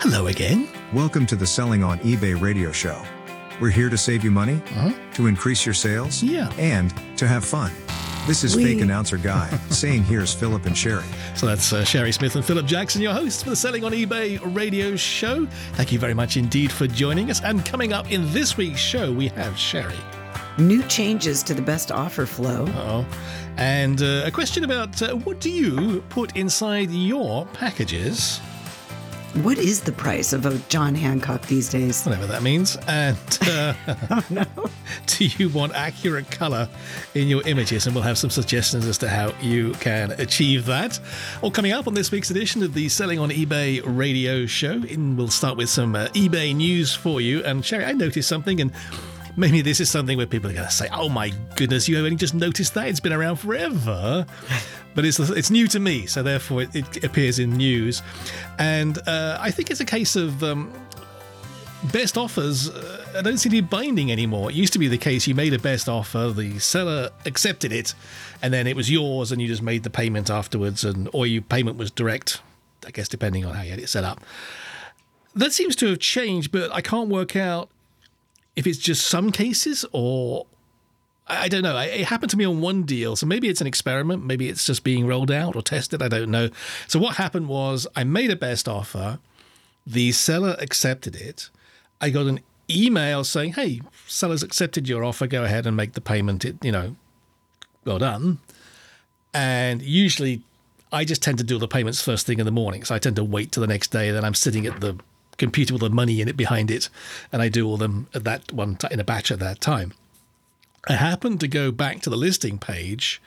Hello again. Welcome to the Selling on eBay radio show. We're here to save you money, to increase your sales, Yeah. and to have fun. This is We- fake announcer guy saying here's Philip and Shari. So that's uh, Shari Smith and Philip Jackson, your hosts for the Selling on eBay radio show. Thank you very much indeed for joining us. And coming up in this week's show, we have Shari. New changes to the best offer flow. Oh, and uh, a question about uh, what do you put inside your packages, What is the price of a John Hancock these days? whatever that means, and uh, do you want accurate color in your images? And we'll have some suggestions as to how you can achieve that. All coming up on this week's edition of the Selling on eBay radio show. And we'll start with some uh, eBay news for you. And Shari, I noticed something and. Maybe this is something where people are going to say, "Oh my goodness, you only just noticed that? It's been around forever." But it's it's new to me, so therefore it, it appears in news, and uh, I think it's a case of um, best offers uh, don't seem to be binding anymore. It used to be the case you made a best offer, the seller accepted it, and then it was yours, and you just made the payment afterwards, and or your payment was direct. I guess depending on how you had it set up. That seems to have changed, but I can't work out if it's just some cases or I don't know. It happened to me on one deal, so maybe it's an experiment. Maybe it's just being rolled out or tested. I don't know. So what happened was I made a best offer. The seller accepted it. I got an email saying, "Hey, seller's accepted your offer. Go ahead and make the payment. It, you know, well done." And usually, I just tend to do the payments first thing in the morning. So I tend to wait till the next day. Then I'm sitting at the computer with the money in it behind it, and I do all them at that one t- in a batch at that time. I happened to go back to the listing page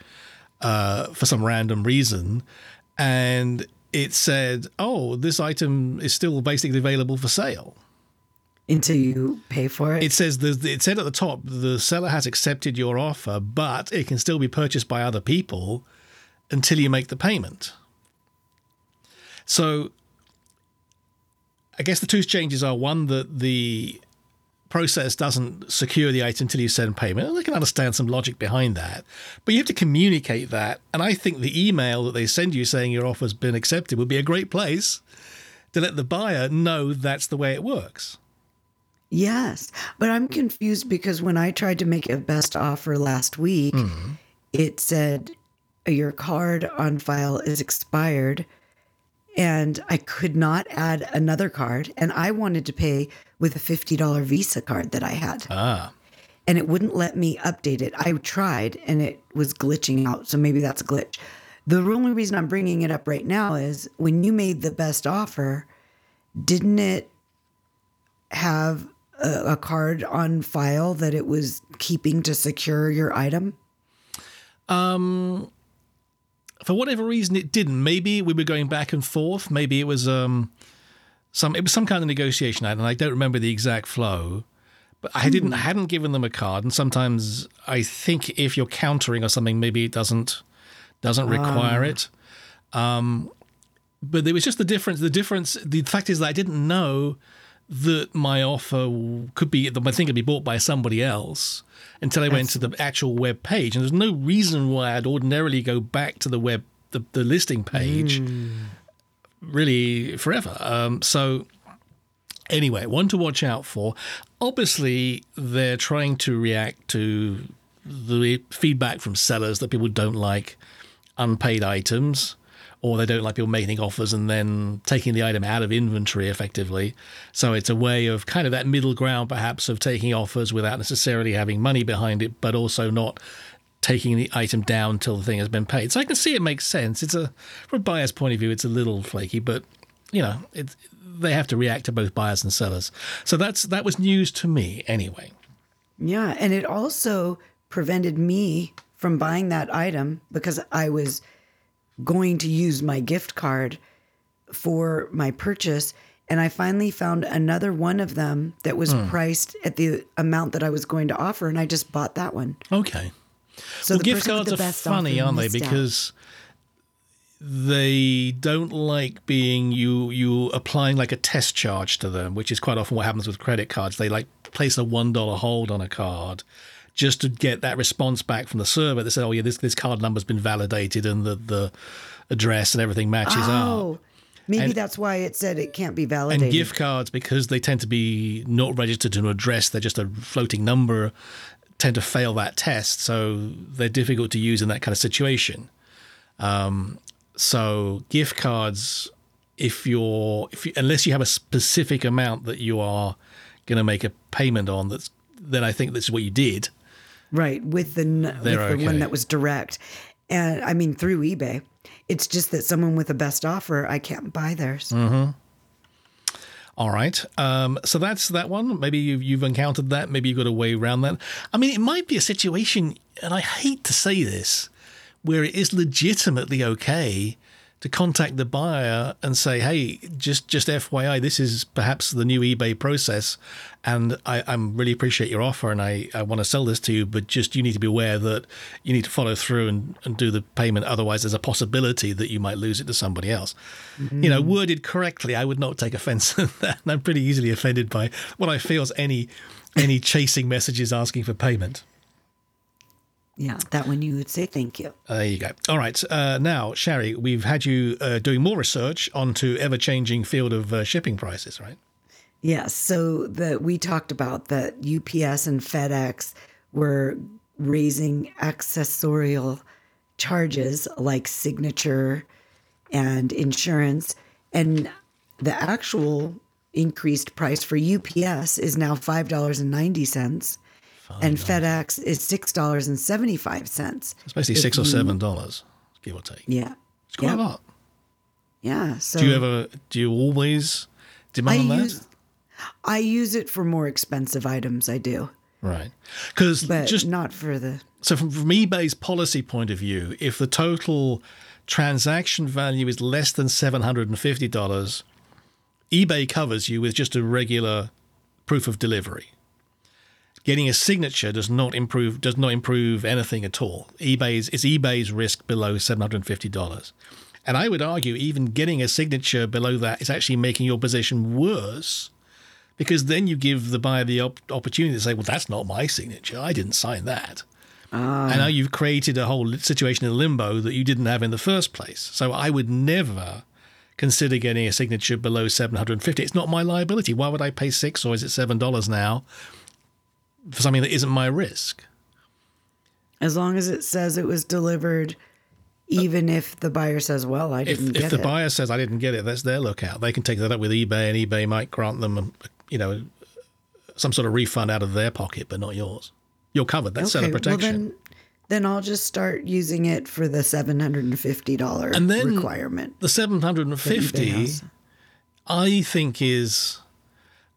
uh, for some random reason, and it said, "Oh, this item is still basically available for sale." Until you pay for it? It says the it said at the top, "The seller has accepted your offer, but it can still be purchased by other people until you make the payment." So, I guess the two changes are one that the process doesn't secure the item until you send payment. And I can understand some logic behind that, but you have to communicate that. And I think the email that they send you saying your offer's been accepted would be a great place to let the buyer know that's the way it works. yes. But I'm confused because when I tried to make a best offer last week, Mm-hmm. it said your card on file is expired. And I could not add another card. And I wanted to pay with a $50 Visa card that I had. Ah, and it wouldn't let me update it. I tried and it was glitching out. So maybe that's a glitch. The only reason I'm bringing it up right now is when you made the best offer, didn't it have a, a card on file that it was keeping to secure your item? For whatever reason it didn't. Maybe we were going back and forth. Maybe it was um some it was some kind of negotiation, and I don't remember the exact flow. But I didn't I hadn't given them a card, and sometimes I think if you're countering or something, maybe it doesn't doesn't require it. Um, but there was just the difference. The difference. The fact is that I didn't know that my offer could be that my thing could be bought by somebody else until I went to the actual web page, and there's no reason why I'd ordinarily go back to the web the, the listing page really forever. Um, so anyway, one to watch out for. Obviously, they're trying to react to the feedback from sellers that people don't like unpaid items or they don't like people making offers and then taking the item out of inventory effectively. So it's a way of kind of that middle ground, perhaps, of taking offers without necessarily having money behind it, but also not taking the item down until the thing has been paid. So I can see it makes sense. It's a from a buyer's point of view, it's a little flaky, but you know, it, they have to react to both buyers and sellers. So that's that was news to me anyway. Yeah. And it also prevented me from buying that item because I was going to use my gift card for my purchase. And I finally found another one of them that was hmm. priced at the amount that I was going to offer. And I just bought that one. Okay. So well, gift cards are funny, aren't they? Because they don't like being you you applying like a test charge to them, which is quite often what happens with credit cards. They like place a one dollar hold on a card just to get that response back from the server that says, "Oh yeah, this this card number's been validated and the the address and everything matches up. Oh, up." Maybe And- that's why it said it can't be validated. And gift cards, because they tend to be not registered to an address, they're just a floating number, tend to fail that test. So they're difficult to use in that kind of situation. Um, so gift cards, if you're, if you, unless you have a specific amount that you are going to make a payment on, that's then I think this is what you did. Right, with the with the okay. one that was direct, and I mean through eBay. It's just that someone with a best offer, I can't buy theirs. Mm. All right. Um, so that's that one. Maybe you've, you've encountered that. Maybe you've got a way around that. I mean, it might be a situation, and I hate to say this, where it is legitimately okay to contact the buyer and say, "Hey, just just FYI, this is perhaps the new eBay process, and I, I really appreciate your offer, and I, I want to sell this to you, but just you need to be aware that you need to follow through and, and do the payment. Otherwise, there's a possibility that you might lose it to somebody else." You know, mm. worded correctly, I would not take offense at that. And I'm pretty easily offended by what I feel is any any chasing messages asking for payment. Yeah, that one you would say thank you. There you go. All right. Uh, now, Shari, we've had you uh, doing more research onto ever changing field of uh, shipping prices, right? Yes. So that we talked about that UPS and FedEx were raising accessorial charges like signature and insurance. And the actual increased price for UPS is now $5.90 and FedEx is $6.75. It's basically six or seven dollars, give or take. Yeah. It's quite a lot. Yeah. So Do you ever? Do you always I demand that? use I use it for more expensive items. I do, right. Because just not for the. So, from, from eBay's policy point of view, if the total transaction value is less than $750, eBay covers you with just a regular proof of delivery. Getting a signature does not improve does not improve anything at all. eBay's it's eBay's risk below $750. And I would argue even getting a signature below that is actually making your position worse because then you give the buyer the op- opportunity to say, "Well, that's not my signature. I didn't sign that." Ah. And now you've created a whole situation in limbo that you didn't have in the first place. So I would never consider getting a signature below 750. It's not my liability. Why would I pay six or is it seven dollars now for something that isn't my risk? As long as it says it was delivered, even if the buyer says, "Well, I didn't if get it." If the it." buyer says I didn't get it, that's their lookout. They can take that up with eBay, and eBay might grant them, um, you know, some sort of refund out of their pocket, but not yours. You're covered. That's seller protection. Well, then, then I'll just start using it for the seven hundred and fifty dollar And then- requirement. the 750 eBay i think is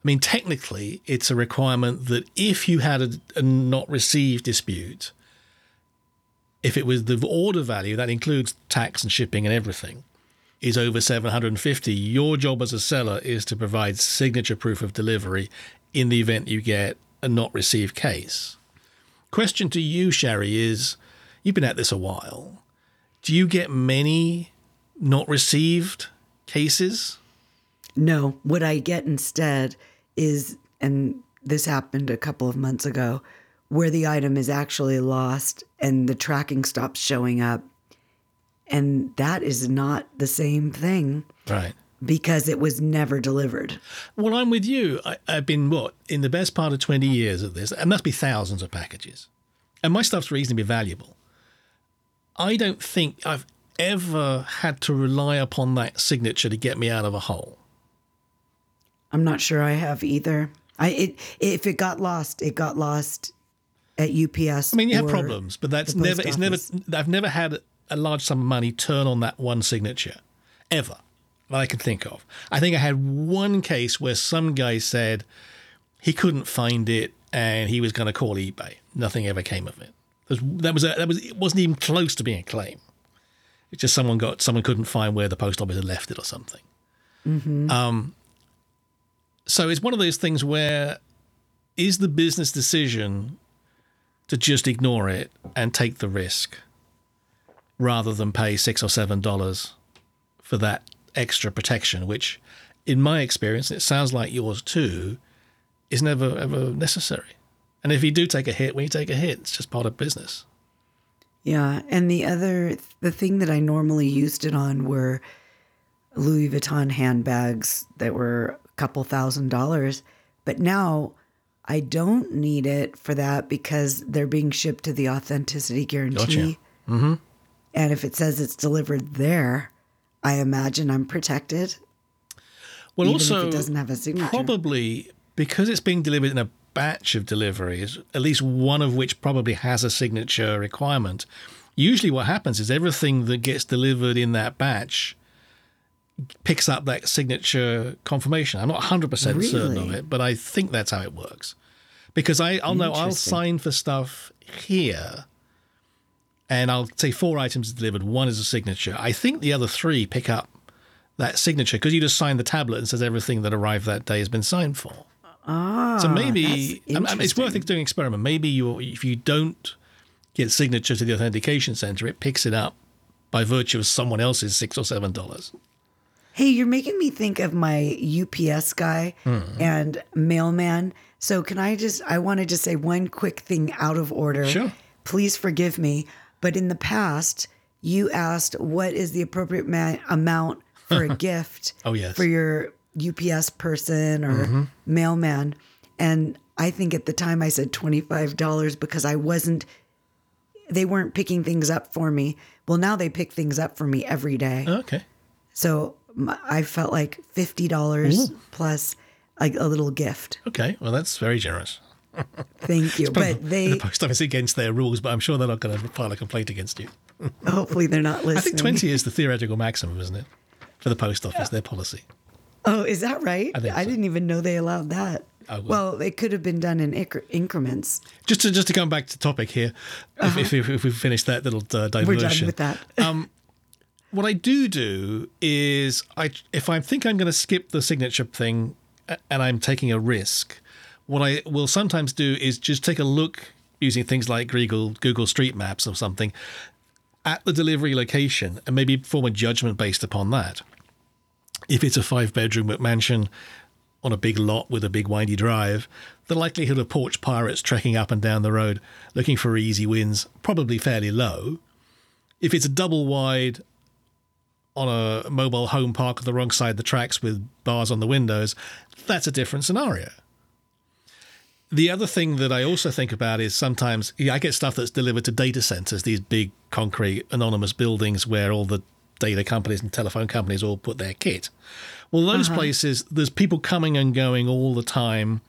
i mean technically it's a requirement that if you had a, a not received dispute if it was the order value that includes tax and shipping and everything is over 750 your job as a seller is to provide signature proof of delivery in the event you get a not received case. Question to you Shari is you've been at this a while. Do you get many not received cases? No, what I get instead is, and this happened a couple of months ago, where the item is actually lost and the tracking stops showing up. And that is not the same thing right because it was never delivered. Well, I'm with you. I, I've been what in the best part of 20 years of this. It must be thousands of packages, and my stuff's reasonably valuable. I don't think I've ever had to rely upon that signature to get me out of a hole. I'm not sure I have either. I it if it got lost, it got lost at UPS. I mean, you have problems, but that's never. It's never. I've never had a large sum of money turn on that one signature, ever that I can think of. I think I had one case where some guy said he couldn't find it and he was going to call eBay. Nothing ever came of it. That was a, that was it wasn't even close to being a claim. It's just someone got someone couldn't find where the post office had left it or something. Um, so it's one of those things where is the business decision to just ignore it and take the risk rather than pay six or seven dollars for that extra protection, which, in my experience, and it sounds like yours too, is never ever necessary. And if you do take a hit, when you take a hit, it's just part of business. Yeah, and the other the thing that I normally used it on were Louis Vuitton handbags that were couple thousand dollars. But now I don't need it for that because they're being shipped to the authenticity guarantee. Mm-hmm. And if it says it's delivered there, I imagine I'm protected. Well, also it doesn't have a signature. probably because it's being delivered in a batch of deliveries, at least one of which probably has a signature requirement. Usually, what happens is everything that gets delivered in that batch picks up that signature confirmation. I'm not 100% certain of it, but I think that's how it works. Because I, I'll know I'll sign for stuff here, and I'll say four items delivered. One is a signature. I think the other three pick up that signature because you just sign the tablet and says everything that arrived that day has been signed for. Ah, So maybe I mean, it's worth doing an experiment. Maybe you, if you don't get signature to the authentication center, it picks it up by virtue of someone else's six or seven dollars. Hey, you're making me think of my UPS guy Hmm. and mailman. So can I just I want to just say one quick thing out of order. Sure. Please forgive me, but in the past you asked what is the appropriate ma- amount for a gift Oh, yes. Mm-hmm. for your UPS person or mailman and I think at the time I said $25 because I wasn't they weren't picking things up for me. Well, now they pick things up for me every day. Okay. So I felt like fifty dollars plus like a little gift. Okay. Well, that's very generous. Thank you. But they the post office against their rules, but I'm sure they're not going to file a complaint against you. hopefully they're not listening. I think 20 is the theoretical maximum, isn't it? For the post office, their policy. Oh, is that right? I, think so. didn't even know they allowed that. Oh, well. well, it could have been done in incre- increments. Just to just to come back to topic here, if, if, if, if we finish that little uh, diversion, Uh-huh. We're done with that. what I do do is I if I think I'm going to skip the signature thing and I'm taking a risk, what I will sometimes do is just take a look using things like Google Google Street Maps or something at the delivery location and maybe form a judgment based upon that. If it's a five bedroom mansion on a big lot with a big windy drive, the likelihood of porch pirates trekking up and down the road looking for easy wins probably fairly low. If it's a double wide on a mobile home park on the wrong side of the tracks with bars on the windows, that's a different scenario. The other thing that I also think about is sometimes yeah, I get stuff that's delivered to data centers, these big concrete anonymous buildings where all the data companies and telephone companies all put their kit. Well, those uh-huh. places, there's people coming and going all the time.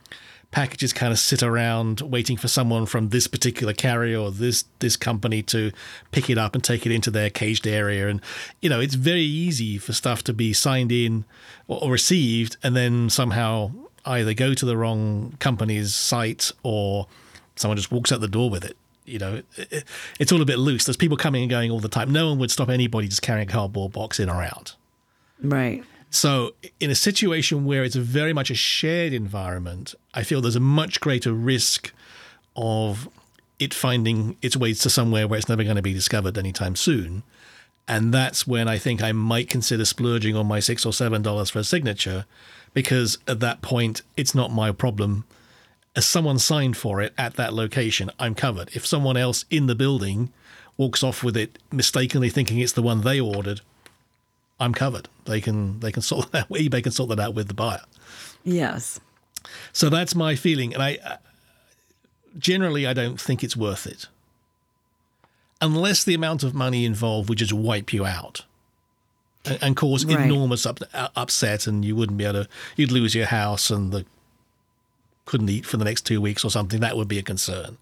Packages kind of sit around waiting for someone from this particular carrier or this this company to pick it up and take it into their caged area. And you know, it's very easy for stuff to be signed in or, or received and then somehow either go to the wrong company's site or someone just walks out the door with it. You know, it- it- it's all a bit loose. There's people coming and going all the time. No one would stop anybody just carrying a cardboard box in or out. Right. So, in a situation where it's very much a shared environment, I feel there's a much greater risk of it finding its way to somewhere where it's never going to be discovered anytime soon. And that's when I think I might consider splurging on my six or seven dollars for a signature, because at that point, it's not my problem. As someone signed for it at that location, I'm covered. If someone else in the building walks off with it mistakenly thinking it's the one they ordered, I'm covered. They can they can sort that out. eBay can sort that out with the buyer. Yes. So that's my feeling, and I uh, generally I don't think it's worth it, unless the amount of money involved would just wipe you out and, and cause Right. enormous up, uh, upset, and you wouldn't be able to. You'd lose your house and the couldn't eat for the next two weeks or something. That would be a concern.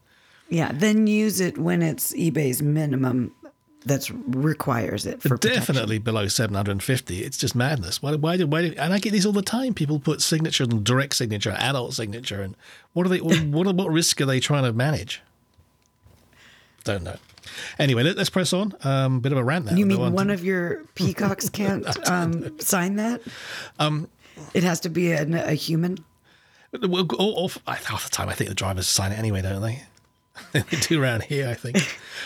Yeah. Then use it when it's eBay's minimum that's requires it for protection. Definitely below 750. It's just madness. Why, why, do, why do, and I get these all the time. People put signature and direct signature, adult signature, and what are they? What, what risk are they trying to manage? Don't know. Anyway, let, us press on. Um, bit of a rant there. You mean one to- of your peacocks can't um, sign that? Um, it has to be a, a human. Well, all, half the time, I think the drivers sign it anyway, don't they? They do around here, I think.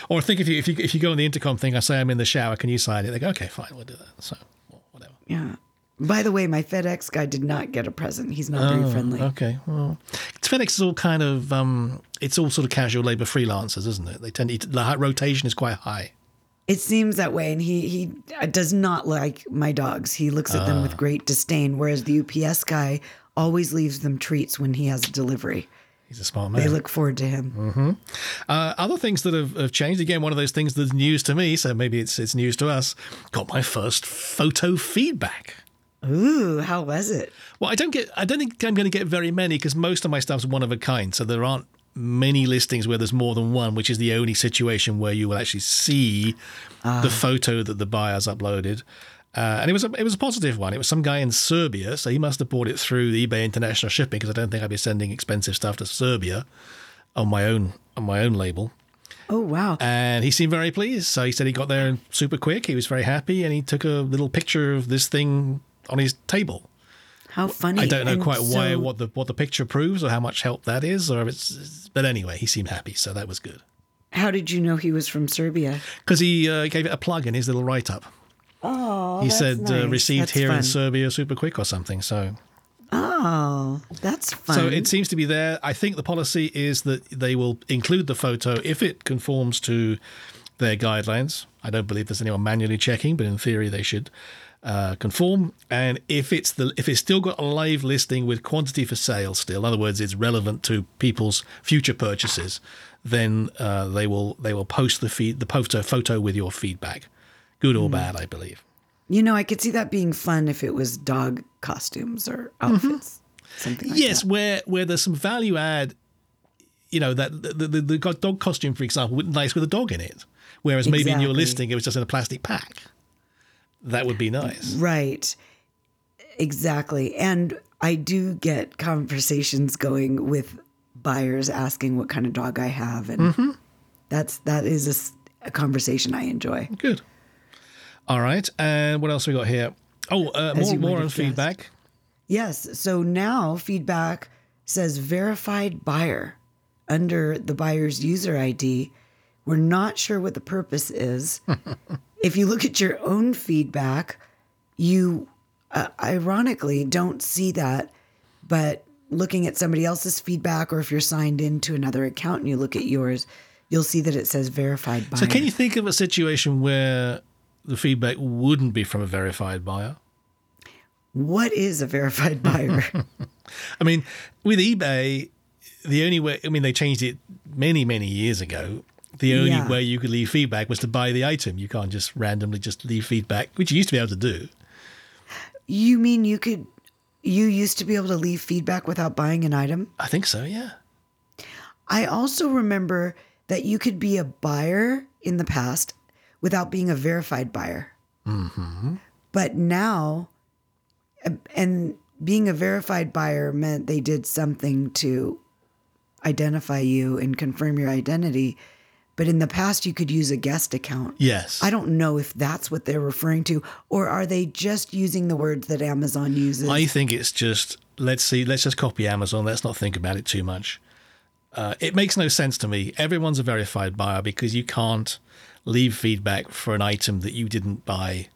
or I think if you if you if you go on the intercom thing, I say I'm in the shower. Can you sign it? They go, okay, fine, we'll do that. So well, whatever. Yeah. By the way, my FedEx guy did not get a present. He's not very friendly. Okay. Well, FedEx is all kind of um, it's all sort of casual labor freelancers, isn't it? They tend to the rotation is quite high. It seems that way, and he he does not like my dogs. He looks at them Ah. with great disdain, whereas the UPS guy always leaves them treats when he has a delivery. He's a smart man. They look forward to him. Uh, other things that have, have changed. Again, one of those things that's news to me, so maybe it's it's news to us. Got my first photo feedback. Ooh, how was it? Well, I don't get. I don't think I'm going to get very many because most of my stuff's one of a kind. So there aren't many listings where there's more than one, which is the only situation where you will actually see the photo that the buyer's uploaded. Uh, and it was a, it was a positive one. It was some guy in Serbia, so he must have bought it through the eBay International Shipping because I don't think I'd be sending expensive stuff to Serbia on my own on my own label. Oh wow! And he seemed very pleased. So he said he got there super quick. He was very happy, and he took a little picture of this thing on his table. How funny! I don't know And quite why what the what the picture proves or how much help that is, or if it's. But anyway, he seemed happy, so that was good. How did you know he was from Serbia? Because he uh, gave it a plug in his little write up. Oh, he said uh, received That's here in. Serbia super quick or something. So Oh, that's fun. so it seems to be there. I think the policy is that they will include the photo if it conforms to their guidelines. I don't believe there's anyone manually checking, but in theory they should uh, conform. And if it's the if it's still got a live listing with quantity for sale, still, in other words, it's relevant to people's future purchases, then uh, they will they will post the feed the photo photo with your feedback, good or bad, I believe. You know, I could see that being fun if it was dog costumes or outfits, something like yes, that. where where there's some value add, you know that the, the, the dog costume, for example, would be nice with a dog in it. Whereas maybe in your listing it was just in a plastic pack. That would be nice. Right. Exactly. And I do get conversations going with buyers asking what kind of dog I have, and Mm-hmm. that's that is a a, conversation I enjoy. Good. All right, and what else we got here? Oh, uh, more more on guessed. feedback. Yes. So now feedback says verified buyer under the buyer's user ID. We're not sure what the purpose is. if you look at your own feedback, you uh, ironically don't see that. But looking at somebody else's feedback, or if you're signed into another account and you look at yours, you'll see that it says verified buyer. So, can you think of a situation where the feedback wouldn't be from a verified buyer? what is a verified buyer? I mean, with eBay, the only way, I mean, they changed it many, many years ago. The only Yeah. way you could leave feedback was to buy the item. You can't just randomly just leave feedback, which you used to be able to do. you mean you could? You used to be able to leave feedback without buying an item? I think so, yeah. I also remember that you could be a buyer in the past without being a verified buyer. But now, and being a verified buyer meant they did something to identify you and confirm your identity. But in the past, you could use a guest account. Yes. I don't know if that's what they're referring to, or are they just using the words that Amazon uses? I think it's just let's see, let's just copy Amazon. Let's not think about it too much. Uh, it makes no sense to me. Everyone's a verified buyer because you can't leave feedback for an item that you didn't buy.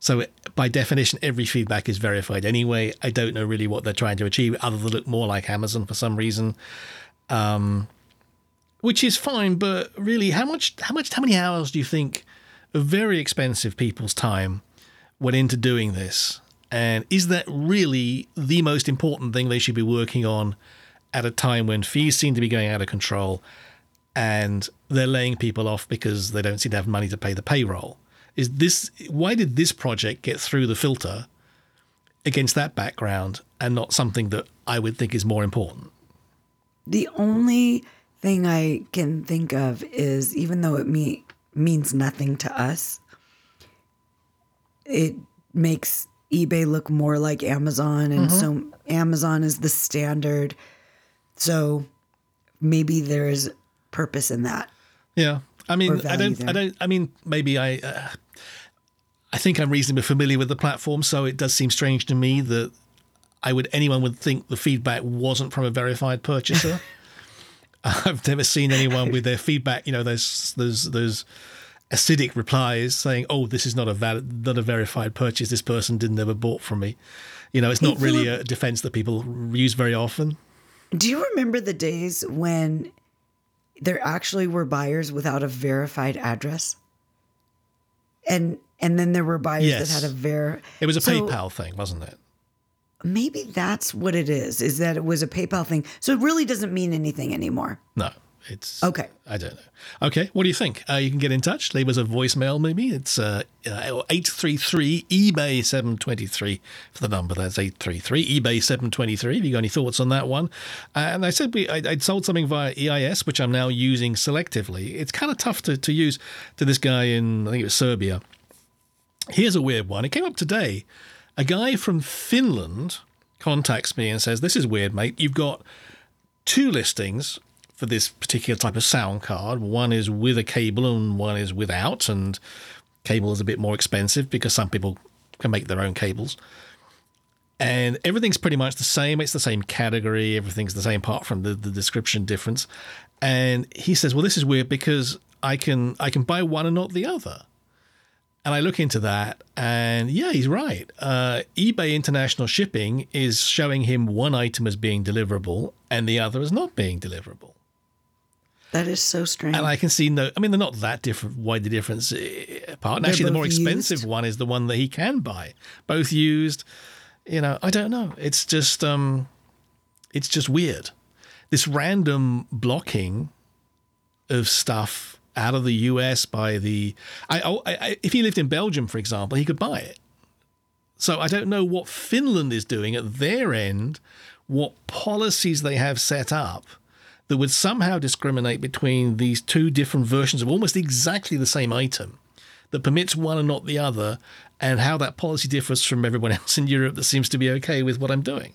So by definition, every feedback is verified anyway. I don't know really what they're trying to achieve, other than look more like Amazon for some reason. Um, which is fine, but really, how much, how much, how many hours do you think of very expensive people's time went into doing this? And is that really the most important thing they should be working on at a time when fees seem to be going out of control and they're laying people off because they don't seem to have money to pay the payroll? Is this why did this project get through the filter against that background and not something that I would think is more important? The only thing I can think of is even though it me- means nothing to us, it makes eBay look more like Amazon. And so mm-hmm. Amazon is the standard. So maybe there's purpose in that. Yeah, I mean, I don't, I don't, I mean, maybe I, uh, I think I'm reasonably familiar with the platform, so it does seem strange to me that I would anyone would think the feedback wasn't from a verified purchaser. I've never seen anyone with their feedback, you know, those those those acidic replies saying, "Oh, this is not a valid, not a verified purchase. This person didn't ever bought from me." You know, it's not really a defense that people use very often. Do you remember the days when there actually were buyers without a verified address? and and then there were buyers Yes. that had a ver. It was a So PayPal thing, wasn't it? Maybe that's what it is. Is that it was a PayPal thing? So it really doesn't mean anything anymore. No, it's Okay. I don't know. Okay, what do you think? Uh, you can get in touch. Leave us a voicemail, maybe. It's uh, eight three three eBay seven twenty three for the number. That's eight three three eBay seven twenty three. If you got any thoughts on that one? Uh, and I said we I, I'd sold something via EIS, which I'm now using selectively. It's kind of tough to, to use to this guy in I think it was Serbia. Here's a weird one. It came up today. A guy from Finland contacts me and says, This is weird, mate. You've got two listings for this particular type of sound card. One is with a cable and one is without. And cable is a bit more expensive because some people can make their own cables. And everything's pretty much the same. It's the same category. Everything's the same apart from the, the description difference. And he says, Well, this is weird because I can I can buy one and not the other. And I look into that, and yeah, he's right. Uh, eBay International Shipping is showing him one item as being deliverable and the other as not being deliverable. That is so strange. And I can see no, I mean, they're not that different, widely the difference apart. And They're actually, the more expensive used? one is the one that he can buy, both used. You know, I don't know. It's just, um, it's just weird. This random blocking of stuff out of the US by the. I, I, I if he lived in Belgium, for example, he could buy it. So I don't know what Finland is doing at their end, what policies they have set up that would somehow discriminate between these two different versions of almost exactly the same item that permits one and not the other, and how that policy differs from everyone else in Europe that seems to be okay with what I'm doing.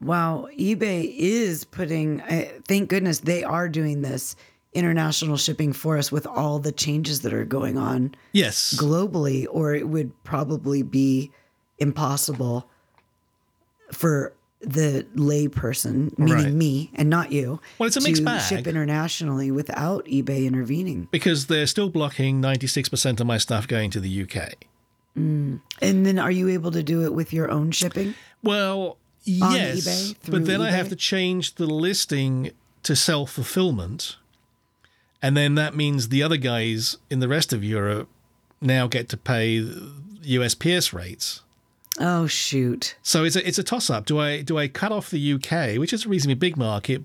Wow, eBay is putting, thank goodness they are doing this international shipping for us with all the changes that are going on Yes. globally, or it would probably be impossible for the layperson, meaning Right. me and not you, Well, it's a mixed bag. ship internationally without eBay intervening. because they're still blocking 96% of my stuff going to the UK. Mm. And then are you able to do it with your own shipping? Well, yes, eBay? but then I have to change the listing to self fulfillment, and then that means the other guys in the rest of Europe now get to pay USPS rates. Oh shoot. So it's a it's a toss up. Do I do I cut off the UK, which is a reasonably big market,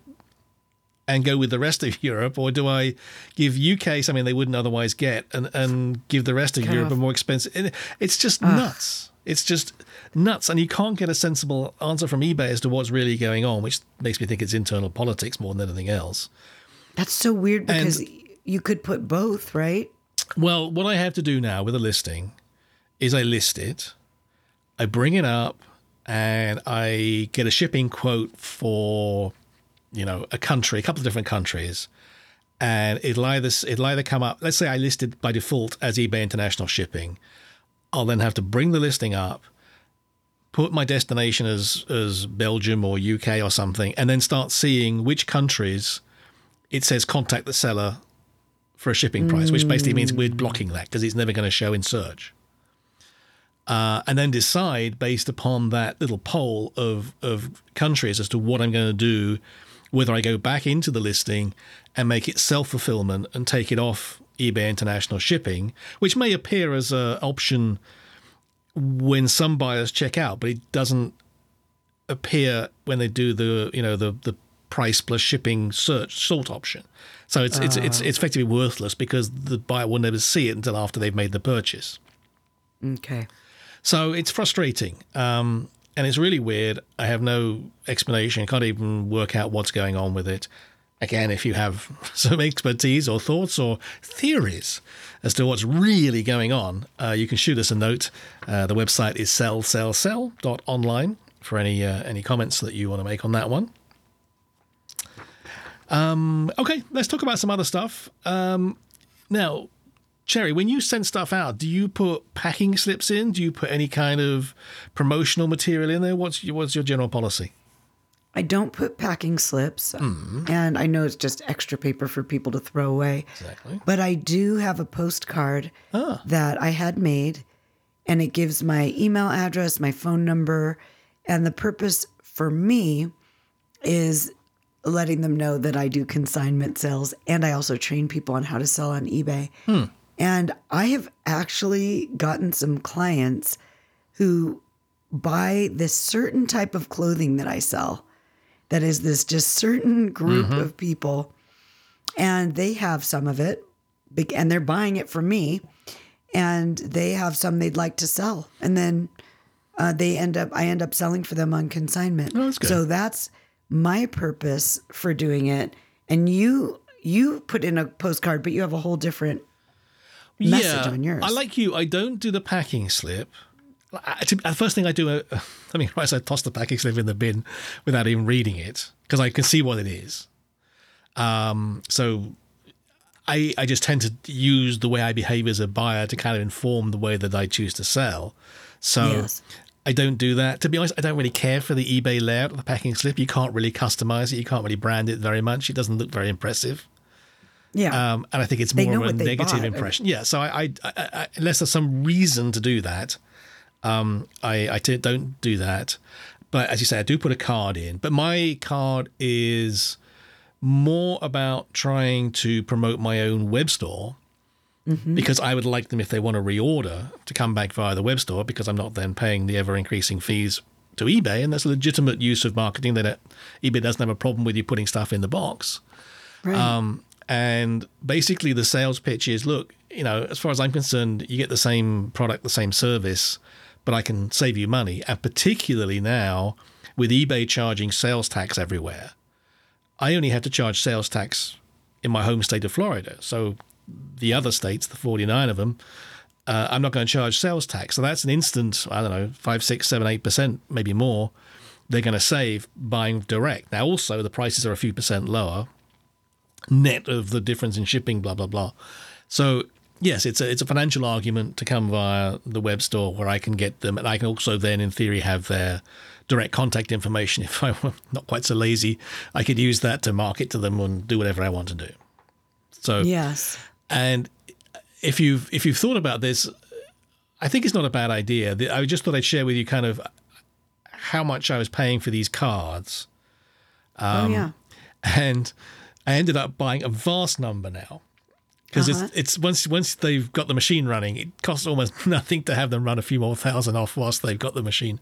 and go with the rest of Europe, or do I give UK something they wouldn't otherwise get and and give the rest of Cut Europe off. a more expensive? It's just nuts. It's just nuts, and you can't get a sensible answer from eBay as to what's really going on, which makes me think it's internal politics more than anything else. That's so weird because you could put both, right? Well, what I have to do now with a listing is I list it, I bring it up, and I get a shipping quote for, you know, a country, a couple of different countries, and it'll either it'll either come up. Let's say I listed by default as eBay International Shipping. I'll then have to bring the listing up, put my destination as as Belgium or UK or something, and then start seeing which countries it says contact the seller for a shipping price, which basically means we're blocking that because it's never going to show in search. Uh, and then decide based upon that little poll of, of countries as to what I'm going to do, whether I go back into the listing and make it self fulfillment and take it off eBay International Shipping, which may appear as an option when some buyers check out, but it doesn't appear when they do the you know the the price plus shipping search sort option. So it's it's it's it's effectively worthless because the buyer will never see it until after they've made the purchase. Okay. So it's frustrating. Um, and it's really weird. I have no explanation. I can't even work out what's going on with it. Again, if you have some expertise or thoughts or theories as to what's really going on, uh, you can shoot us a note. Uh, the website is sellsellsell.online for any uh, any comments that you want to make on that one. Um, okay, let's talk about some other stuff. Um, now, Shari, when you send stuff out, do you put packing slips in? Do you put any kind of promotional material in there? What's your, what's your general policy? I don't put packing slips, mm-hmm. and I know it's just extra paper for people to throw away. Exactly. But I do have a postcard ah. that I had made, and it gives my email address, my phone number, and the purpose for me is letting them know that I do consignment sales, and I also train people on how to sell on eBay. Hmm. And I have actually gotten some clients who buy this certain type of clothing that I sell that is this just certain group of people. And they have some of it and they're buying it from me. And they have some they'd like to sell. And then uh, they end up i end up selling for them on consignment. Oh, that's so that's my purpose for doing it. And you you put in a postcard but you have a whole different message on yours I like you. I don't do the packing slip. I- to- The first thing I do, uh, I mean, right, I toss the packing slip in the bin without even reading it because I can see what it is. Um, so I I just tend to use the way I behave as a buyer to kind of inform the way that I choose to sell. So Yes. I don't do that. To be honest, I don't really care for the eBay layout of the packing slip. You can't really customize it. You can't really brand it very much. It doesn't look very impressive. Yeah Um, and I think it's more of a negative bought. impression. Yeah. So I, I, I, unless there's some reason to do that, um, I, I t- don't do that. But as you say, I do put a card in. But my card is more about trying to promote my own web store because I would like them if they want to reorder to come back via the web store because I'm not then paying the ever increasing fees to eBay, and that's a legitimate use of marketing. That uh, eBay doesn't have a problem with you putting stuff in the box. right. Um, and basically, the sales pitch is look, you know, as far as I'm concerned, you get the same product, the same service, but I can save you money. And particularly now, with eBay charging sales tax everywhere, I only have to charge sales tax in my home state of Florida. So the other states, the 49 of them, uh, I'm not going to charge sales tax. So that's an instant, I don't know, five, six, seven, eight percent, maybe more. They're going to save buying direct. Now, also, the prices are a few percent lower, net of the difference in shipping, blah, blah, blah. So, yes, it's a, it's a financial argument to come via the web store where I can get them. And I can also then, in theory, have their direct contact information. If I'm not quite so lazy, I could use that to market to them and do whatever I want to do. So, yes and if you've if you've thought about this, I think it's not a bad idea. I just thought I'd share with you kind of how much I was paying for these cards, oh yeah um, and I ended up buying a vast number now because Uh-huh. it's it's once once they've got the machine running, it costs almost nothing to have them run a few more thousand off whilst they've got the machine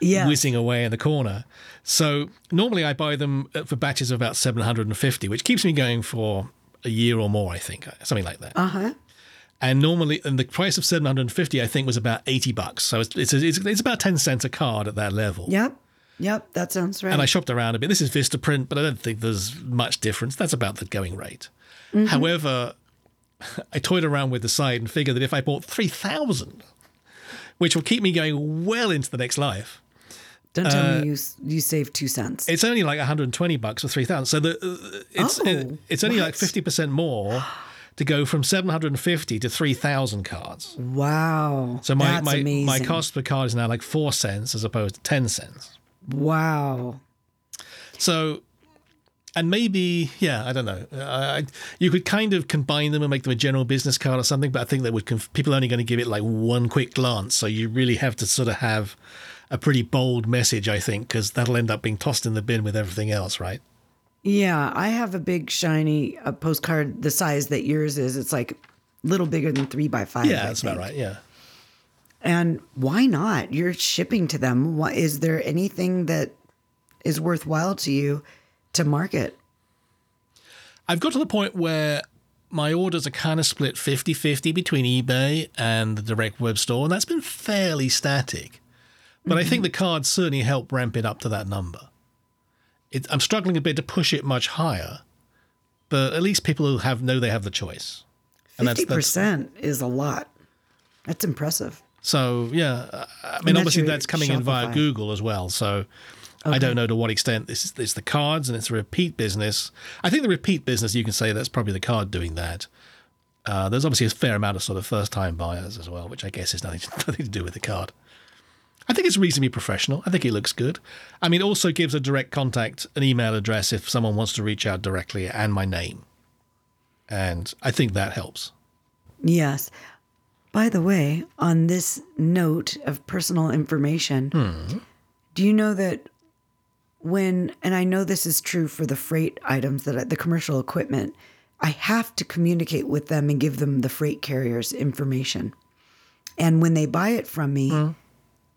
yeah whizzing away in the corner. So normally I buy them uh, for batches of about 750, which keeps me going for a year or more, I think, something like that. uh-huh And normally, and the price of 750, I think, was about 80 bucks. So it's, it's, it's, it's about 10 cents a card at that level. yep yep that sounds right And I shopped around a bit. This is Vistaprint, but I don't think there's much difference. That's about the going rate. Mm-hmm. However, I toyed around with the side and figured that if I bought 3,000, which will keep me going well into the next life, don't tell me you you saved two cents it's only like 120 bucks for 3,000. So the, uh, it's, Oh, it- it's only like 50% more to go from 750 to 3,000 cards. wow So my, That's my, amazing. my cost per card is now like four cents as opposed to 10 cents. Wow So, and maybe, yeah, I don't know. I, you could kind of combine them and make them a general business card or something, but I think that would conf- people are only going to give it like one quick glance. So you really have to sort of have a pretty bold message, I think, because that'll end up being tossed in the bin with everything else, right? Yeah, I have a big shiny uh, postcard the size that yours is. It's like a little bigger than three by five. Yeah, I that's about right. Yeah. And why not? You're shipping to them. Why, is there anything that is worthwhile to you to market? I've got to the point where my orders are kind of split 50 50 between eBay and the direct web store, and that's been fairly static. But I think mm-hmm. the cards certainly help ramp it up to that number. It, I'm struggling a bit to push it much higher, but at least people who have know they have the choice. And that's- Fifty that's- percent is a lot. That's impressive. So yeah, I- mean, obviously that's coming in via Google as well. So I don't know to what extent this is it's the cards and it's a repeat business. I think the repeat business you can say that's probably the card doing that. Uh, there's obviously a fair amount of sort of first time buyers as well, which I guess has nothing nothing to do with the card. I think it's reasonably professional. I think it looks good. I mean, it also gives a direct contact, an email address if someone wants to reach out directly, and my name. And I think that helps. Yes. By the way, on this note of personal information, hmm. do you know that when, and I know this is true for the freight items that I, the commercial equipment, I have to communicate with them and give them the freight carrier's information. And when they buy it from me, hmm.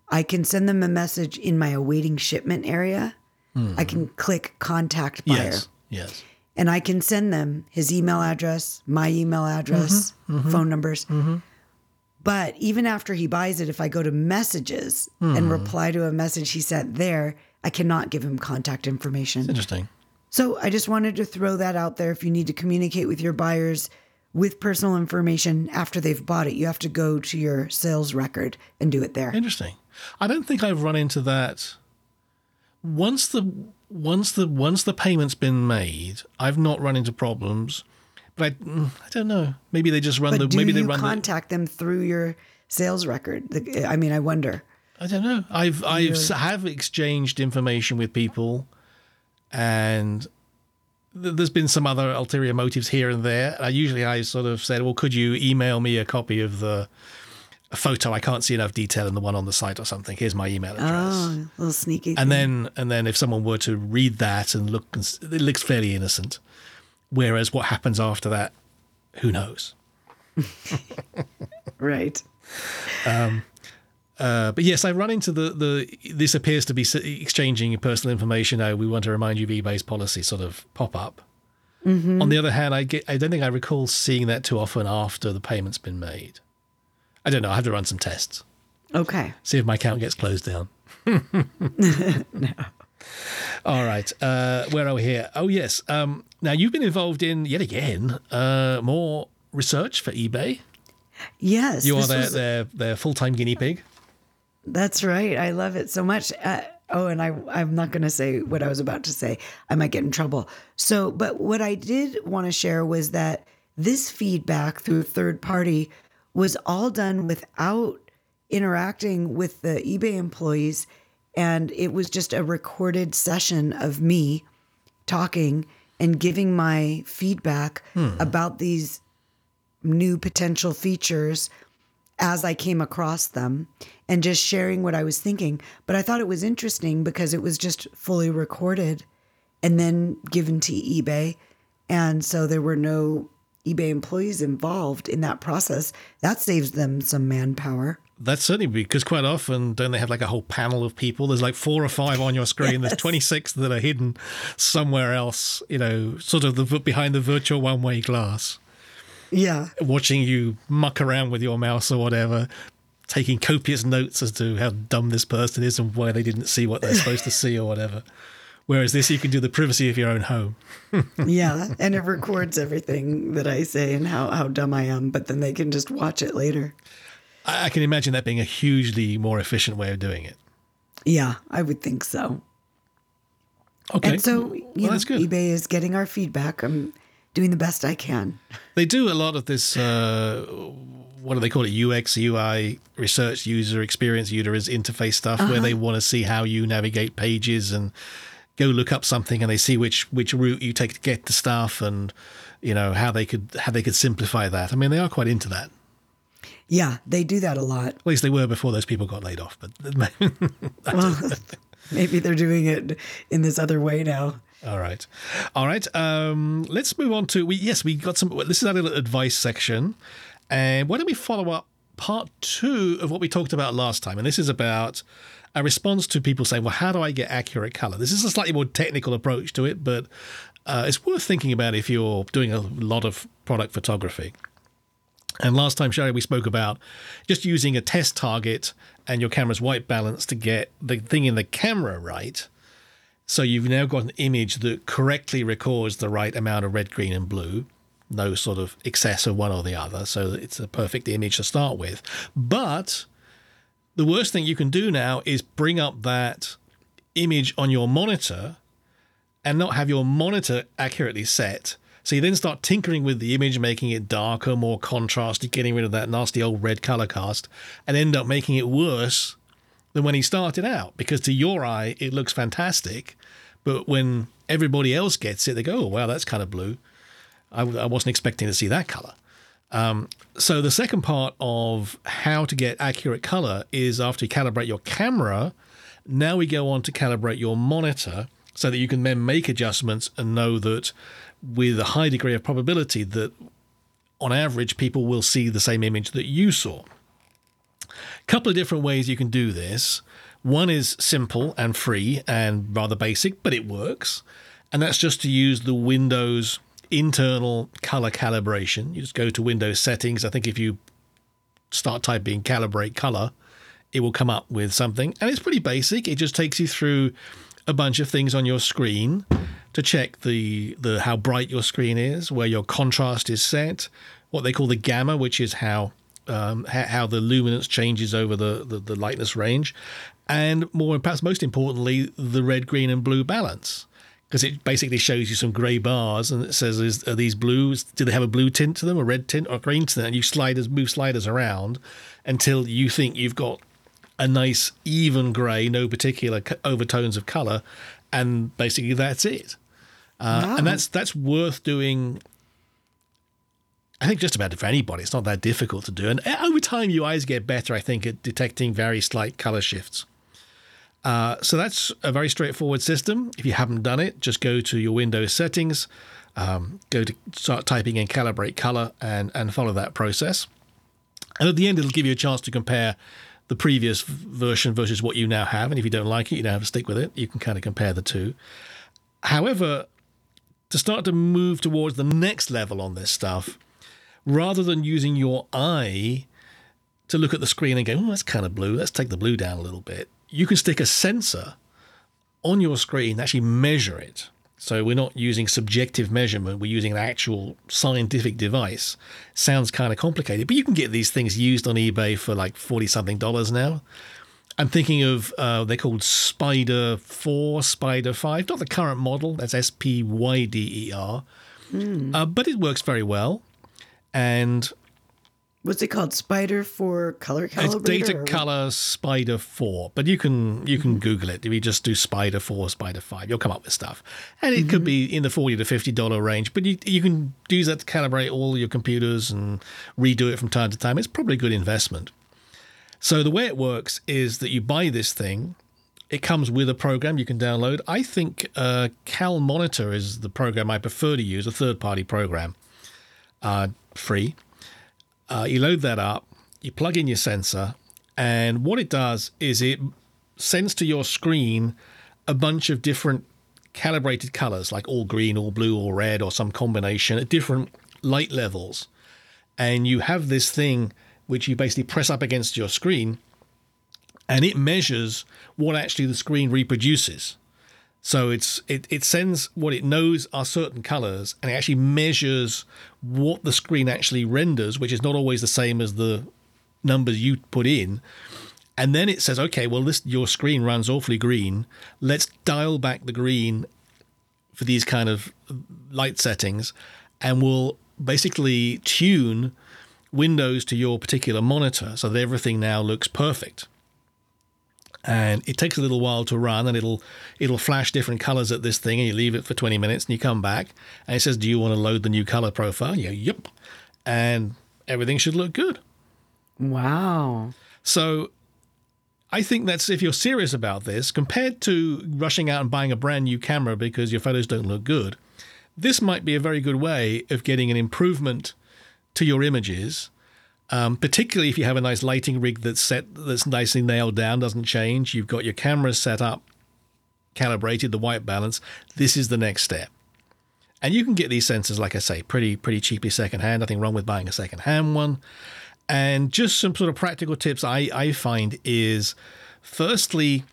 I can send them a message in my awaiting shipment area. I hmm. can click contact buyer Yes. Yes. and I can send them his email address, my email address, mm-hmm, mm-hmm. phone numbers. Mm-hmm. But even after he buys it, if I go to messages and hmm. reply to a message he sent there, I cannot give him contact information. Interesting. So I just wanted to throw that out there. If you need to communicate with your buyers with personal information after they've bought it, you have to go to your sales record and do it there. Interesting. I don't think I've run into that. Once the once the once the payment's been made, I've not run into problems. But I, I don't know. Maybe they just run But the do maybe they you run the, contact them through your sales record? The- I mean, I wonder. I don't know. I've I've have exchanged information with people, and th- there's been some other ulterior motives here and there. I usually I sort of said, "Well, could you email me a copy of the a photo? I can't see enough detail in the one on the site or something. Here's my email address." Oh, a little sneaky. And then and then if someone were to read that and look, it looks fairly innocent. Whereas what happens after that, who knows? right. Uh, but yes, I run into the the. This appears to be exchanging personal information. Oh, we want to remind you of eBay's policy, sort of pop up. On the other hand, I get. I don't think I recall seeing that too often after the payment's been made. I don't know. I have to run some tests. Okay. See if my account gets closed down. All right. Uh, where are we here? Oh, yes. Um, now, you've been involved in, yet again, uh, more research for eBay. Yes. You are their, was- their, their full time guinea pig. That's right. I love it so much. Uh, oh, and I, I'm not going to say what I was about to say. I might get in trouble. So, but what I did want to share was that this feedback through third party was all done without interacting with the eBay employees. And it was just a recorded session of me talking and giving my feedback hmm. about these new potential features as I came across them and just sharing what I was thinking. But I thought it was interesting because it was just fully recorded and then given to eBay. And so there were no eBay employees involved in that process. That saves them some manpower. That's certainly because quite often don't they have like a whole panel of people? There's like four or five on your screen. There's 26 that are hidden somewhere else, you know, sort of the behind the virtual one way glass, Yeah. watching you muck around with your mouse or whatever, taking copious notes as to how dumb this person is and why they didn't see what they're supposed to see or whatever. Whereas this, you can do the privacy of your own home. Yeah. and it records everything that I say and how, how dumb I am, but then they can just watch it later. I, I can imagine that being a hugely more efficient way of doing it. Yeah, I would think so. Okay. And so, Well, you know, that's good. eBay is getting our feedback. I'm doing the best I can. They do a lot of this. Uh, what do they call it? UX, UI, research user experience, user interface stuff, where they want to see how you navigate pages and go look up something, and they see which which route you take to get to stuff, and you know how they could how they could simplify that. I mean, they are quite into that. Yeah, they do that a lot. At least they were before those people got laid off. But Well, maybe they're doing it in this other way now. All right, all right. Um, let's move on to we. Yes, we got some. This is our little advice section, and why don't we follow up part two of what we talked about last time? And this is about a response to people saying, "Well, how do I get accurate color?" This is a slightly more technical approach to it, but uh, it's worth thinking about if you're doing a lot of product photography. And last time, Shari, we spoke about just using a test target and your camera's white balance to get the thing in the camera right. So you've now got an image that correctly records the right amount of red, green, and blue. No sort of excess of one or the other. So it's a perfect image to start with. But the worst thing you can do now is bring up that image on your monitor and not have your monitor accurately set. So you then start tinkering with the image, making it darker, more contrasty, getting rid of that nasty old red color cast, and end up making it worse than when he started out. Because to your eye, it looks fantastic, but when everybody else gets it, they go, "Oh wow, that's kind of blue." I, I wasn't expecting to see that color. Um, so the second part of how to get accurate color is after you calibrate your camera. Now we go on to calibrate your monitor, so that you can then make adjustments and know that with a high degree of probability that on average people will see the same image that you saw. A couple of different ways you can do this. One is simple and free and rather basic, but it works. And that's just to use the Windows internal color calibration. You just go to Windows settings. I think if you start typing calibrate color, it will come up with something. And it's pretty basic. It just takes you through a bunch of things on your screen to check the, the how bright your screen is, where your contrast is set, what they call the gamma, which is how um, how the luminance changes over the, the, the lightness range, and more perhaps most importantly, the red, green, and blue balance because it basically shows you some grey bars and it says, is, "Are these blues? Do they have a blue tint to them, a red tint, or green tint?" And you sliders move sliders around until you think you've got a nice even grey, no particular overtones of colour, and basically that's it. Uh, wow. And that's that's worth doing. I think just about for anybody, it's not that difficult to do. And uh, over time, your eyes get better, I think, at detecting very slight color shifts. Uh, so that's a very straightforward system. If you haven't done it, just go to your Windows settings, um, go to start typing in calibrate color, and and follow that process. And at the end, it'll give you a chance to compare the previous version versus what you now have. And if you don't like it, you don't have to stick with it. You can kind of compare the two. However, to start to move towards the next level on this stuff, rather than using your eye to look at the screen and go, oh, that's kind of blue, let's take the blue down a little bit, you can stick a sensor on your screen, actually measure it. So we're not using subjective measurement, we're using an actual scientific device. Sounds kind of complicated, but you can get these things used on eBay for like 40 something dollars now. I'm thinking of uh, they're called Spyder 4, Spyder 5, not the current model, that's S P Y D E R. Mm. Uh, but it works very well. And What's it called? Spyder Four color calibrator. It's Data Color Spyder Four, but you can you can mm-hmm. Google it. If you just do Spyder Four, Spyder Five, you'll come up with stuff, and it mm-hmm. could be in the forty to fifty dollar range. But you you can use that to calibrate all your computers and redo it from time to time. It's probably a good investment. So the way it works is that you buy this thing. It comes with a program you can download. I think uh, Cal Monitor is the program I prefer to use, a third party program, uh, free uh, you load that up, you plug in your sensor, and what it does is it sends to your screen a bunch of different calibrated colors, like all green, all blue, all red, or some combination at different light levels. And you have this thing which you basically press up against your screen, and it measures what actually the screen reproduces. So it's it, it sends what it knows are certain colors and it actually measures what the screen actually renders, which is not always the same as the numbers you put in. And then it says, okay, well this your screen runs awfully green. Let's dial back the green for these kind of light settings and we'll basically tune Windows to your particular monitor so that everything now looks perfect. And it takes a little while to run and it'll it'll flash different colors at this thing and you leave it for 20 minutes and you come back and it says do you want to load the new color profile? You go yep and everything should look good. Wow. So I think that's if you're serious about this compared to rushing out and buying a brand new camera because your photos don't look good this might be a very good way of getting an improvement to your images um, particularly if you have a nice lighting rig that's set that's nicely nailed down, doesn't change. You've got your cameras set up, calibrated, the white balance. This is the next step. And you can get these sensors, like I say, pretty pretty cheaply secondhand. Nothing wrong with buying a secondhand one. And just some sort of practical tips I, I find is firstly,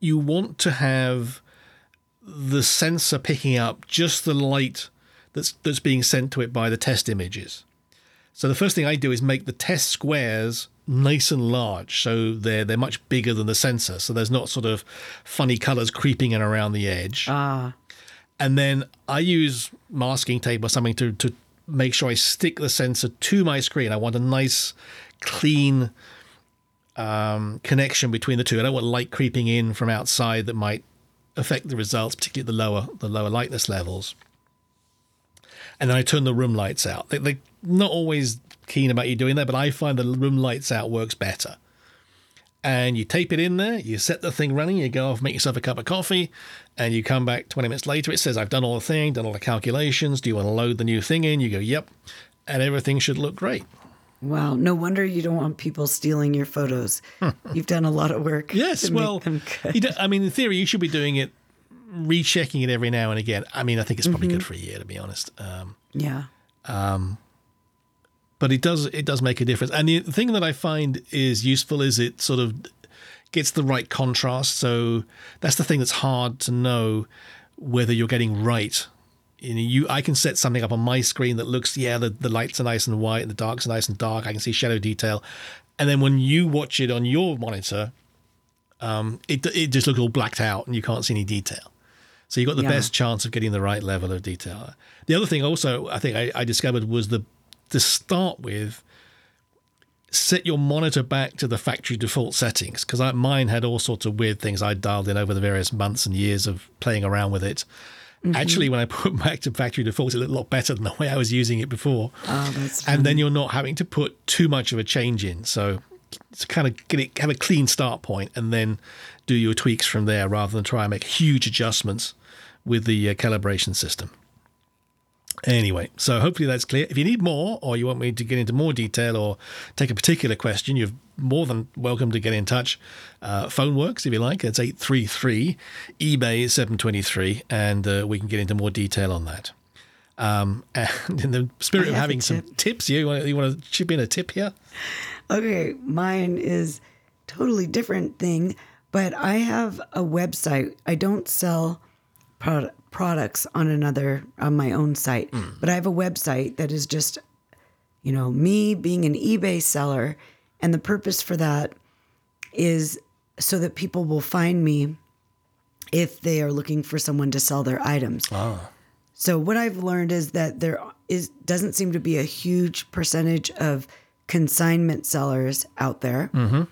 you want to have the sensor picking up just the light that's that's being sent to it by the test images. So the first thing I do is make the test squares nice and large, so they're they're much bigger than the sensor. So there's not sort of funny colors creeping in around the edge. Ah. And then I use masking tape or something to to make sure I stick the sensor to my screen. I want a nice, clean um, connection between the two. I don't want light creeping in from outside that might affect the results, particularly the lower the lower lightness levels. And then I turn the room lights out. They, they not always keen about you doing that, but I find the room lights out works better. and you tape it in there, you set the thing running, you go off, make yourself a cup of coffee, and you come back 20 minutes later. It says, I've done all the thing, done all the calculations. Do you want to load the new thing in? You go, yep. And everything should look great. Wow. No wonder you don't want people stealing your photos. Hmm. You've done a lot of work. Yes. Well, make them good. you I mean, in theory, you should be doing it, rechecking it every now and again. I mean, I think it's probably Mm-hmm. good for a year, to be honest. Um, yeah. but it does it does make a difference. And the thing that I find is useful is it sort of gets the right contrast. So that's the thing that's hard to know whether you're getting right. You know, you I can set something up on my screen that looks yeah the, the lights are nice and white and the darks are nice and dark. I can see shadow detail, and then when you watch it on your monitor, um, it it just looks all blacked out and you can't see any detail. So you've got the Yeah. best chance of getting the right level of detail. The other thing also I think I, I discovered was the to start with set your monitor back to the factory default settings because mine had all sorts of weird things I dialed in over the various months and years of playing around with it. Mm-hmm. Actually, when I put back to factory default, it looked a lot better than the way I was using it before. Oh, that's and then you're not having to put too much of a change in. So, to kind of get it, have a clean start point and then do your tweaks from there rather than try and make huge adjustments with the uh, calibration system. Anyway, so hopefully that's clear. If you need more or you want me to get into more detail or take a particular question, you're more than welcome to get in touch. Uh, phone works if you like. It's 833 eBay 723, and uh, we can get into more detail on that. Um, and in the spirit I of having some tips, you want, you want to chip in a tip here? Okay, mine is totally different thing, but I have a website. I don't sell prod- products on another on my own site, hmm. but I have a website that is just you know, me being an eBay seller. And the purpose for that is so that people will find me if they are looking for someone to sell their items. Ah. So what I've learned is that there is doesn't seem to be a huge percentage of consignment sellers out there. Mm-hmm.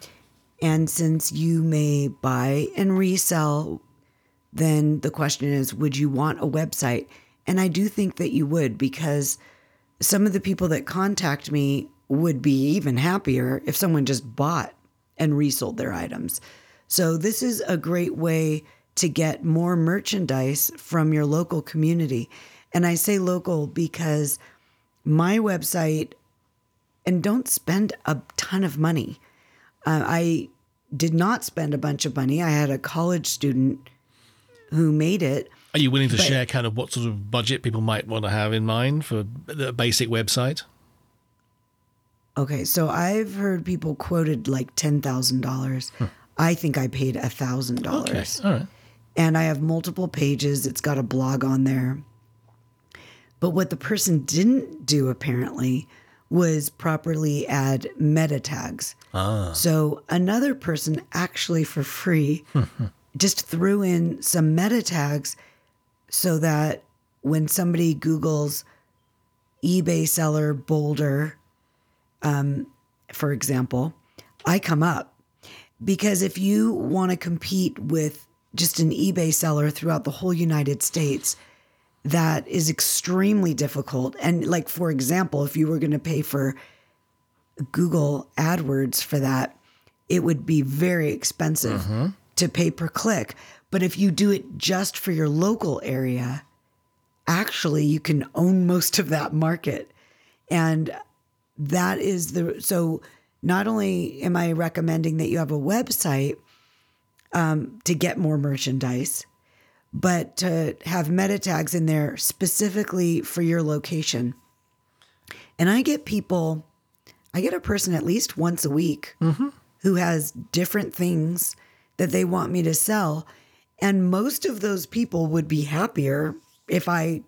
And since you may buy and resell, then the question is would you want a website? And I do think that you would because some of the people that contact me would be even happier if someone just bought and resold their items. So this is a great way to get more merchandise from your local community. And I say local because my website and don't spend a ton of money. Uh, I did not spend a bunch of money. I had a college student who made it. Are you willing to share kind of what sort of budget people might want to have in mind for the basic website? Okay, so I've heard people quoted like ten thousand dollars. Hmm. I think I paid a thousand dollars, All right. and I have multiple pages. It's got a blog on there. But what the person didn't do apparently was properly add meta tags. Ah. So another person actually for free hmm, hmm. Just threw in some meta tags so that when somebody Googles eBay seller Boulder, um, for example, I come up. Because if you want to compete with just an eBay seller throughout the whole United States, that is extremely difficult. And like for example, if you were going to pay for Google AdWords for that, it would be very expensive to pay per click. But if you do it just for your local area, actually you can own most of that market. And that is the so not only am I recommending that you have a website um, to get more merchandise, but to have meta tags in there specifically for your location. And I get people, I get a person at least once a week who has different things that they want me to sell. And most of those people would be happier if I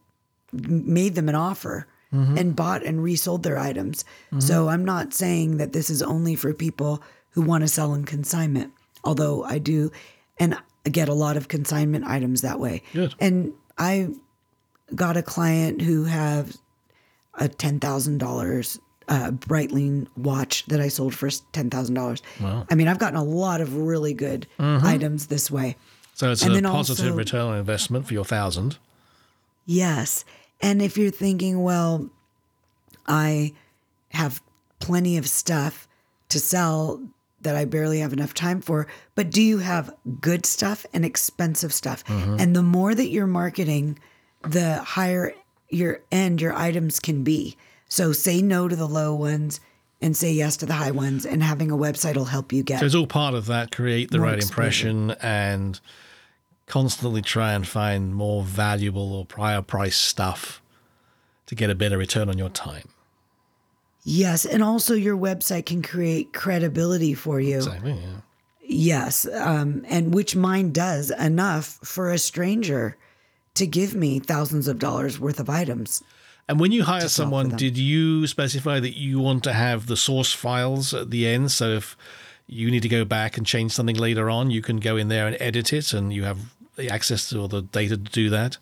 made them an offer mm-hmm. and bought and resold their items. So mm-hmm. I'm not saying that this is only for people who want to sell in consignment, although I do, and I get a lot of consignment items that way. Good. And I got a client who have a ten thousand dollars uh, Breitling watch that I sold for ten thousand dollars. Wow. I mean, I've gotten a lot of really good items this way. So it's And a positive also- return on investment for your thousand. Yes. And if you're thinking, well, I have plenty of stuff to sell that I barely have enough time for. But do you have good stuff and expensive stuff? And the more that you're marketing, the higher your end your items can be. So say no to the low ones and say yes to the high ones. And having a website will help you get. So it's all part of that. Create the right exposure. impression and constantly try and find more valuable or prior price stuff to get a better return on your time. yes, and also your website can create credibility for you. Exactly. Yeah. Yes, um, and which mine does enough for a stranger to give me thousands of dollars worth of items. And when you hire someone, did you specify that you want to have the source files at the end? So if you need to go back and change something later on, you can go in there and edit it, and you have the access to all the data to do that.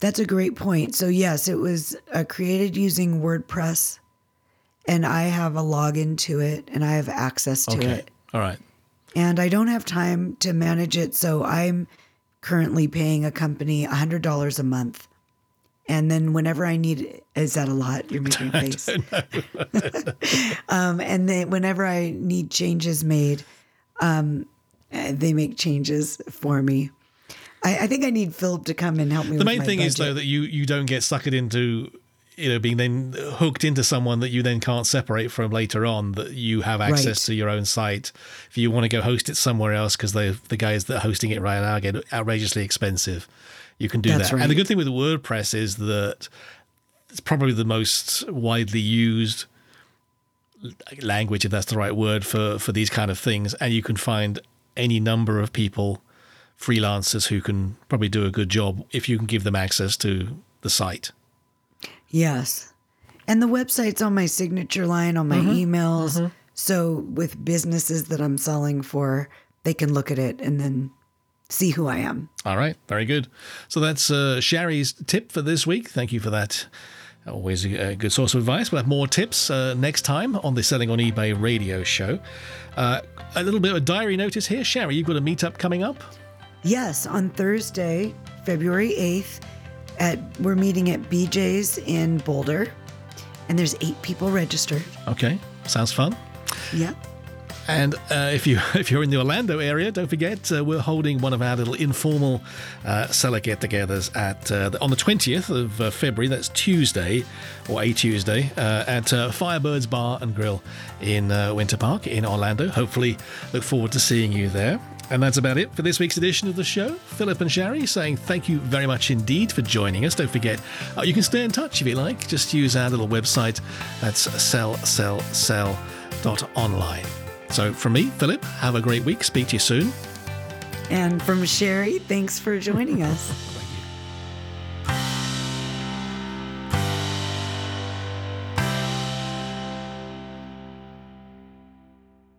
That's a great point. So yes, it was uh, created using WordPress, and I have a login to it, and I have access to Okay. it. All right. And I don't have time to manage it, so I'm currently paying a company hundred dollars a month. And then whenever I need, is that a lot? You're making a face. um, and then whenever I need changes made, um, uh, they make changes for me. I, I think I need Philip to come and help me. The with main my thing is though that you you don't get suckered into you know being then hooked into someone that you then can't separate from later on that you have access Right. to your own site if you want to go host it somewhere else because the the guys that are hosting it right now get outrageously expensive you can do That's that and the good thing with wordpress is that it's probably the most widely used language if that's the right word for for these kind of things and you can find any number of people freelancers who can probably do a good job if you can give them access to the site Yes. And the website's on my signature line on my Mm-hmm. emails. So with businesses that I'm selling for, they can look at it and then see who I am. All right, very good. So that's uh, Shari's tip for this week. Thank you for that. Always a, good source of advice. We'll have more tips uh, next time on the Selling on eBay radio show. Uh, a little bit of a diary notice here. Shari, you've got a meetup coming up. Yes, on Thursday, February 8th, at we're meeting at BJ's in Boulder. And there's eight people registered. Okay, sounds fun. Yep. And uh, if you if you're in the Orlando area, don't forget uh, we're holding one of our little informal uh, seller get-togethers at uh, on the 20th of uh, February. That's Tuesday or a Tuesday uh, at uh, Firebirds Bar and Grill in Winter Park in Orlando. Hopefully, look forward to seeing you there. And that's about it for this week's edition of the show. Philip and Shari saying thank you very much indeed for joining us. Don't forget, uh, you can stay in touch if you like. Just use our little website. That's sell, So from me, Philip, have a great week. Speak to you soon. And from Shari, thanks for joining us.